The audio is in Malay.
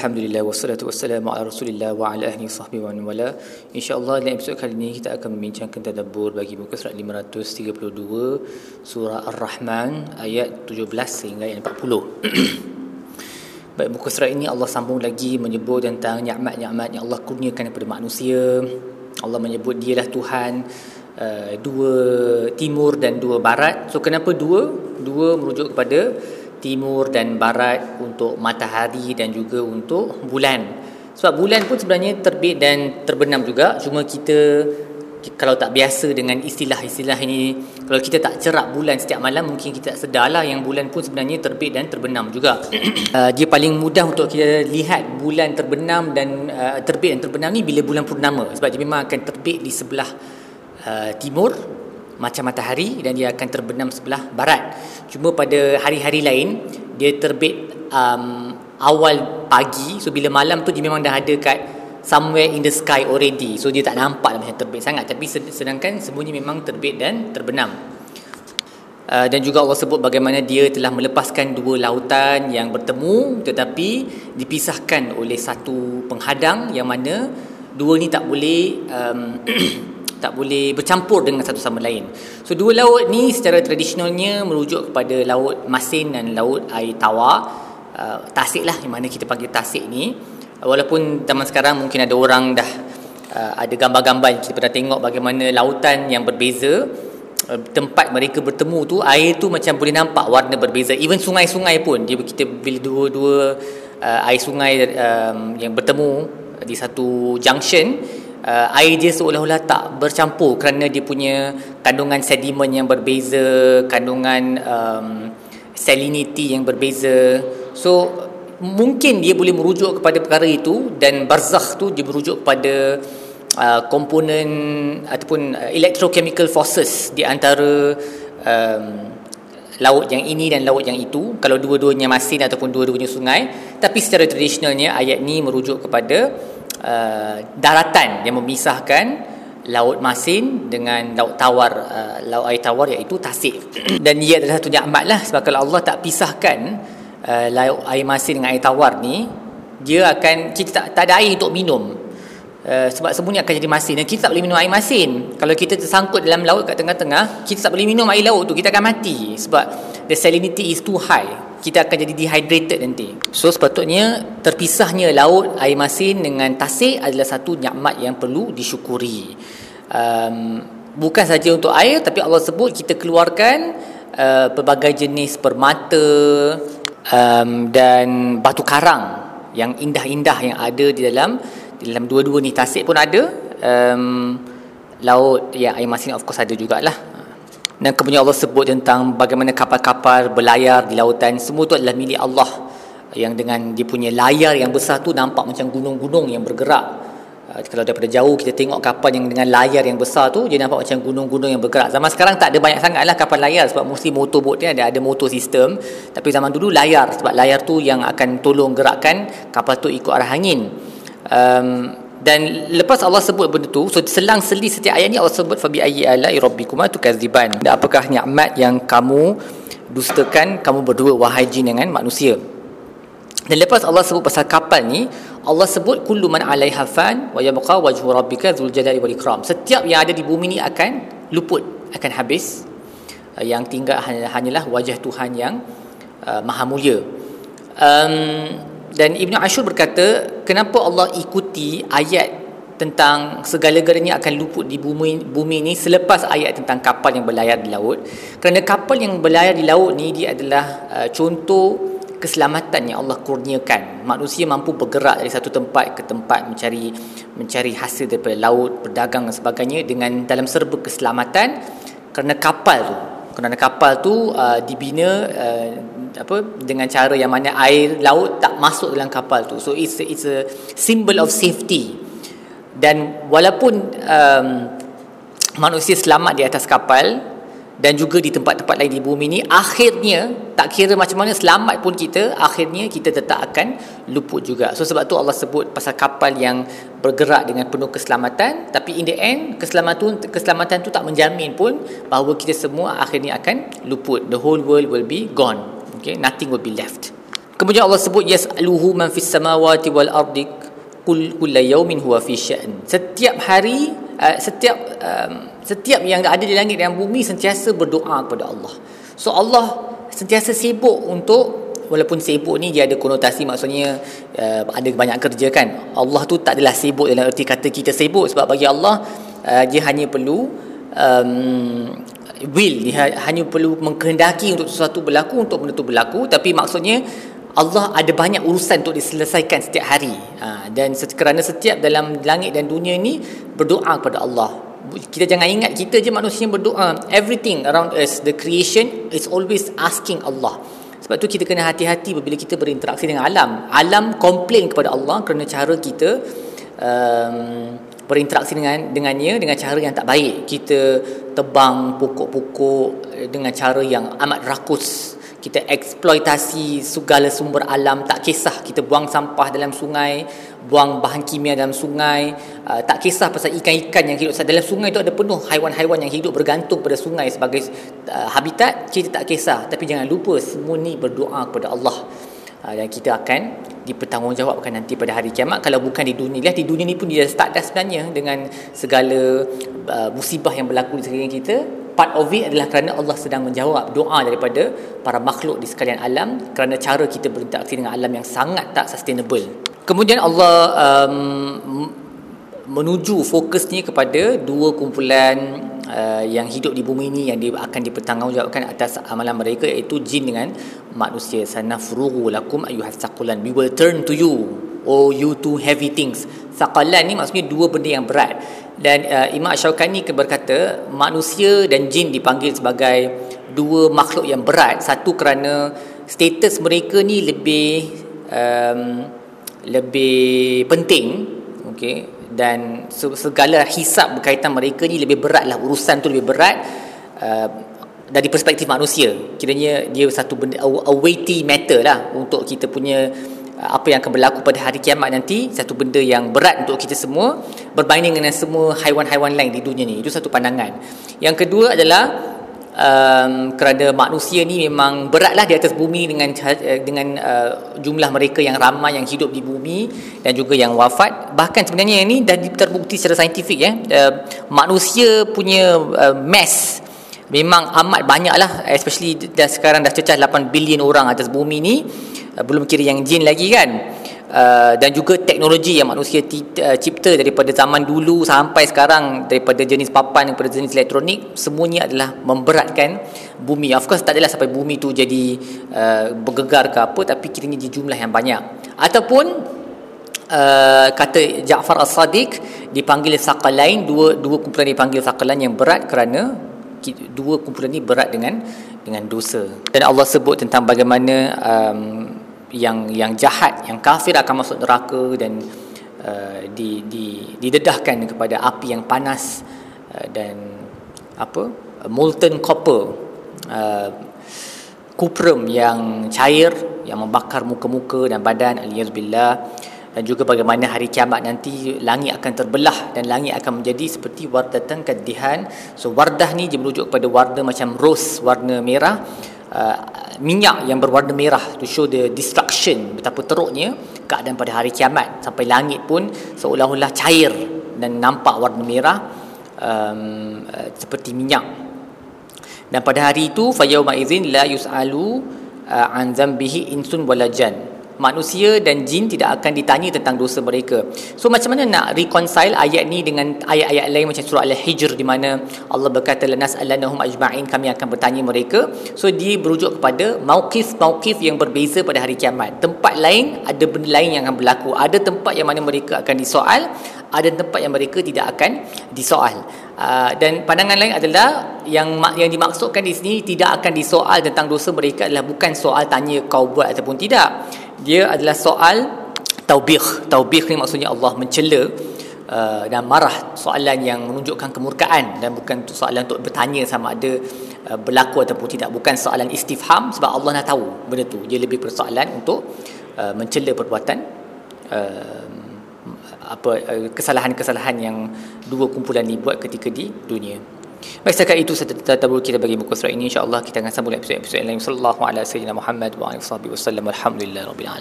Alhamdulillah wassalatu wassalamu ala Rasulillah wa ala ahli sahbihi wa wala. Insya-Allah dalam episod kali ini kita akan membincangkan tadabbur bagi muka surat 532 surah Ar-Rahman ayat 17 hingga ayat 40. Baik muka surat ini Allah sambung lagi menyebut tentang nikmat-nikmat yang Allah kurniakan kepada manusia. Allah menyebut dialah Tuhan uh, dua timur dan dua barat. So kenapa dua? Dua merujuk kepada timur dan barat untuk matahari dan juga untuk bulan. Sebab bulan pun sebenarnya terbit dan terbenam juga. Cuma kita kalau tak biasa dengan istilah-istilah ini, kalau kita tak cerak bulan setiap malam, mungkin kita tak sedarlah yang bulan pun sebenarnya terbit dan terbenam juga. uh, dia paling mudah untuk kita lihat bulan terbenam dan uh, terbit dan terbenam ni bila bulan purnama. Sebab dia memang akan terbit di sebelah uh, timur macam matahari dan dia akan terbenam sebelah barat. Cuma pada hari-hari lain dia terbit um, awal pagi so bila malam tu dia memang dah ada kat somewhere in the sky already. So dia tak nampak macam terbit sangat tapi sedangkan semuanya memang terbit dan terbenam. Uh, dan juga Allah sebut bagaimana dia telah melepaskan dua lautan yang bertemu tetapi dipisahkan oleh satu penghadang yang mana dua ni tak boleh um, tak boleh bercampur dengan satu sama lain. So dua laut ni secara tradisionalnya merujuk kepada laut masin dan laut air tawar. Uh, tasik lah yang mana kita panggil tasik ni. Uh, walaupun zaman sekarang mungkin ada orang dah uh, ada gambar-gambar kita pernah tengok bagaimana lautan yang berbeza uh, tempat mereka bertemu tu air tu macam boleh nampak warna berbeza even sungai-sungai pun dia kita bila dua-dua uh, air sungai um, yang bertemu di satu junction uh, air dia seolah-olah tak bercampur kerana dia punya kandungan sedimen yang berbeza, kandungan um, salinity yang berbeza. So mungkin dia boleh merujuk kepada perkara itu dan barzakh tu dia merujuk kepada uh, komponen ataupun uh, electrochemical forces di antara um, laut yang ini dan laut yang itu kalau dua-duanya masin ataupun dua-duanya sungai tapi secara tradisionalnya ayat ni merujuk kepada uh, daratan. Yang memisahkan laut masin dengan laut tawar uh, laut air tawar iaitu tasik. Dan ia adalah satu nikmat lah sebab kalau Allah tak pisahkan uh, laut air masin dengan air tawar ni dia akan kita tak, tak ada air untuk minum. Uh, sebab semuanya akan jadi masin dan kita tak boleh minum air masin. Kalau kita tersangkut dalam laut kat tengah-tengah kita tak boleh minum air laut tu kita akan mati sebab the salinity is too high kita akan jadi dehydrated nanti. So sepatutnya terpisahnya laut air masin dengan tasik adalah satu nikmat yang perlu disyukuri. Um, bukan saja untuk air tapi Allah sebut kita keluarkan uh, pelbagai jenis permata um, dan batu karang yang indah-indah yang ada di dalam di dalam dua-dua ni tasik pun ada um, laut ya air masin of course ada jugalah dan kemudian Allah sebut tentang bagaimana kapal-kapal berlayar di lautan. Semua itu adalah milik Allah. Yang dengan dia punya layar yang besar tu nampak macam gunung-gunung yang bergerak. Uh, kalau daripada jauh kita tengok kapal yang dengan layar yang besar tu dia nampak macam gunung-gunung yang bergerak. Zaman sekarang tak ada banyak sangat lah kapal layar sebab mesti motorboat dia ada ada motor sistem. Tapi zaman dulu layar sebab layar tu yang akan tolong gerakkan kapal tu ikut arah angin. Um, dan lepas Allah sebut benda tu so selang seli setiap ayat ni Allah sebut fabi ayyi alai rabbikuma tukadziban. Dan apakah nikmat yang kamu dustakan kamu berdua wahai jin dengan manusia? Dan lepas Allah sebut pasal kapal ni Allah sebut kullu man alaiha fan wa yabqa wajhu rabbika dzul jalali wal ikram. Setiap yang ada di bumi ni akan luput akan habis. Yang tinggal hanyalah wajah Tuhan yang uh, maha mulia. Um, dan Ibn Ashur berkata kenapa Allah ikuti ayat tentang segala-galanya akan luput di bumi bumi ini selepas ayat tentang kapal yang berlayar di laut? Kerana kapal yang berlayar di laut ni dia adalah uh, contoh keselamatan yang Allah kurniakan. Manusia mampu bergerak dari satu tempat ke tempat mencari mencari hasil daripada laut berdagang dan sebagainya dengan dalam serba keselamatan. Kerana kapal tu kerana kapal tu uh, dibina uh, apa dengan cara yang mana air laut tak masuk dalam kapal tu. So it's a, it's a symbol of safety. Dan walaupun um, manusia selamat di atas kapal dan juga di tempat-tempat lain di bumi ni akhirnya tak kira macam mana selamat pun kita akhirnya kita tetap akan luput juga. So sebab tu Allah sebut pasal kapal yang bergerak dengan penuh keselamatan tapi in the end keselamatan keselamatan tu tak menjamin pun bahawa kita semua akhirnya akan luput. The whole world will be gone okay nothing will be left. Kemudian Allah sebut yas'aluhu man fis samawati wal ardi kul kulla yawmin huwa fi sya'n setiap hari uh, setiap um, setiap yang ada di langit dan bumi sentiasa berdoa kepada Allah. So Allah sentiasa sibuk untuk walaupun sibuk ni dia ada konotasi maksudnya uh, ada banyak kerja kan. Allah tu tak adalah sibuk dalam erti kata kita sibuk. Sebab bagi Allah uh, dia hanya perlu um, will dia hanya perlu mengkehendaki untuk sesuatu berlaku untuk benda tu berlaku tapi maksudnya Allah ada banyak urusan untuk diselesaikan setiap hari. Ha, dan kerana setiap dalam langit dan dunia ni berdoa kepada Allah. Kita jangan ingat kita je manusia berdoa. Everything around us the creation is always asking Allah. Sebab tu kita kena hati-hati bila kita berinteraksi dengan alam. Alam komplain kepada Allah kerana cara kita um, berinteraksi dengan dengannya dengan cara yang tak baik. Kita tebang pokok-pokok dengan cara yang amat rakus. Kita eksploitasi segala sumber alam. Tak kisah kita buang sampah dalam sungai buang bahan kimia dalam sungai. Uh, tak kisah pasal ikan-ikan yang hidup. Dalam sungai itu ada penuh haiwan-haiwan yang hidup bergantung pada sungai sebagai uh, habitat. Kita tak kisah. Tapi jangan lupa semua ni berdoa kepada Allah. Uh, dan kita akan dipertanggungjawabkan nanti pada hari kiamat kalau bukan di dunia lah di dunia ni pun dia start dah sebenarnya dengan segala uh, musibah yang berlaku di sekeliling kita part of it adalah kerana Allah sedang menjawab doa daripada para makhluk di sekalian alam kerana cara kita berinteraksi dengan alam yang sangat tak sustainable. Kemudian Allah um, menuju fokusnya kepada dua kumpulan uh, yang hidup di bumi ini yang dia akan dipertanggungjawabkan atas amalan mereka iaitu jin dengan manusia. Sanafrugu lakum ayyuhas saqulan. We will turn to you. Oh you two heavy things. Saqalan ni maksudnya dua benda yang berat dan uh, Imam Syaukani berkata manusia dan jin dipanggil sebagai dua makhluk yang berat satu kerana status mereka ni lebih um, lebih penting okey dan segala hisap berkaitan mereka ni lebih berat lah. Urusan tu lebih berat uh, dari perspektif manusia. Kiranya dia satu benda a weighty matter lah untuk kita punya apa yang akan berlaku pada hari kiamat nanti. Satu benda yang berat untuk kita semua berbanding dengan semua haiwan-haiwan lain di dunia ni. Itu satu pandangan. Yang kedua adalah um, kerana manusia ni memang beratlah di atas bumi dengan eh, dengan uh, jumlah mereka yang ramai yang hidup di bumi dan juga yang wafat. Bahkan sebenarnya ini dah terbukti secara saintifik ya uh, manusia punya uh, mass memang amat banyak lah especially dah sekarang dah cecah 8 bilion orang atas bumi ni. Uh, belum kira yang jin lagi kan uh, dan juga teknologi yang manusia uh, cipta daripada zaman dulu sampai sekarang daripada jenis papan daripada jenis elektronik semuanya adalah memberatkan bumi. Of course tak adalah sampai bumi tu jadi uh, bergegar ke apa tapi kiranya di jumlah yang banyak. Ataupun Uh, kata Ja'far As-Sadiq dipanggil lain dua dua kumpulan dipanggil lain yang berat kerana dua kumpulan ini berat dengan dengan dosa. Dan Allah sebut tentang bagaimana um, yang yang jahat yang kafir akan masuk neraka dan uh, di di didedahkan kepada api yang panas uh, dan apa molten copper uh, kuprum yang cair yang membakar muka-muka dan badan aliyazbillah dan juga bagaimana hari kiamat nanti langit akan terbelah dan langit akan menjadi seperti wardatan kadihan so wardah ni dia merujuk kepada warna macam rose warna merah uh, minyak yang berwarna merah to show the destruction betapa teruknya keadaan pada hari kiamat. Sampai langit pun seolah-olah cair dan nampak warna merah um, uh, seperti minyak. Dan pada hari itu fayauma idzin la yusalu uh, an zambihi insun walajan manusia dan jin tidak akan ditanya tentang dosa mereka. So macam mana nak reconcile ayat ni dengan ayat-ayat lain macam surah Al-Hijr di mana Allah berkata lanas alanahum ajma'in kami akan bertanya mereka. So dia berujuk kepada mauqif-mauqif yang berbeza pada hari kiamat. Tempat lain ada benda lain yang akan berlaku. Ada tempat yang mana mereka akan disoal, ada tempat yang mereka tidak akan disoal. Uh, dan pandangan lain adalah yang yang dimaksudkan di sini tidak akan disoal tentang dosa mereka adalah bukan soal tanya kau buat ataupun tidak dia adalah soal taubih taubih ni maksudnya Allah mencela uh, dan marah. Soalan yang menunjukkan kemurkaan dan bukan soalan untuk bertanya sama ada uh, berlaku ataupun tidak. Bukan soalan istifham sebab Allah dah tahu benda tu. Dia lebih persoalan untuk uh, mencela perbuatan uh, apa uh, kesalahan-kesalahan yang dua kumpulan ni buat ketika di dunia Baik setakat itu saja tadabbur kita bagi muka surat ini. Insyaallah kita akan sambung episod-episod lain. Sallallahu alaihi wasallam Muhammad wa alihi wasallam alhamdulillah rabbil alamin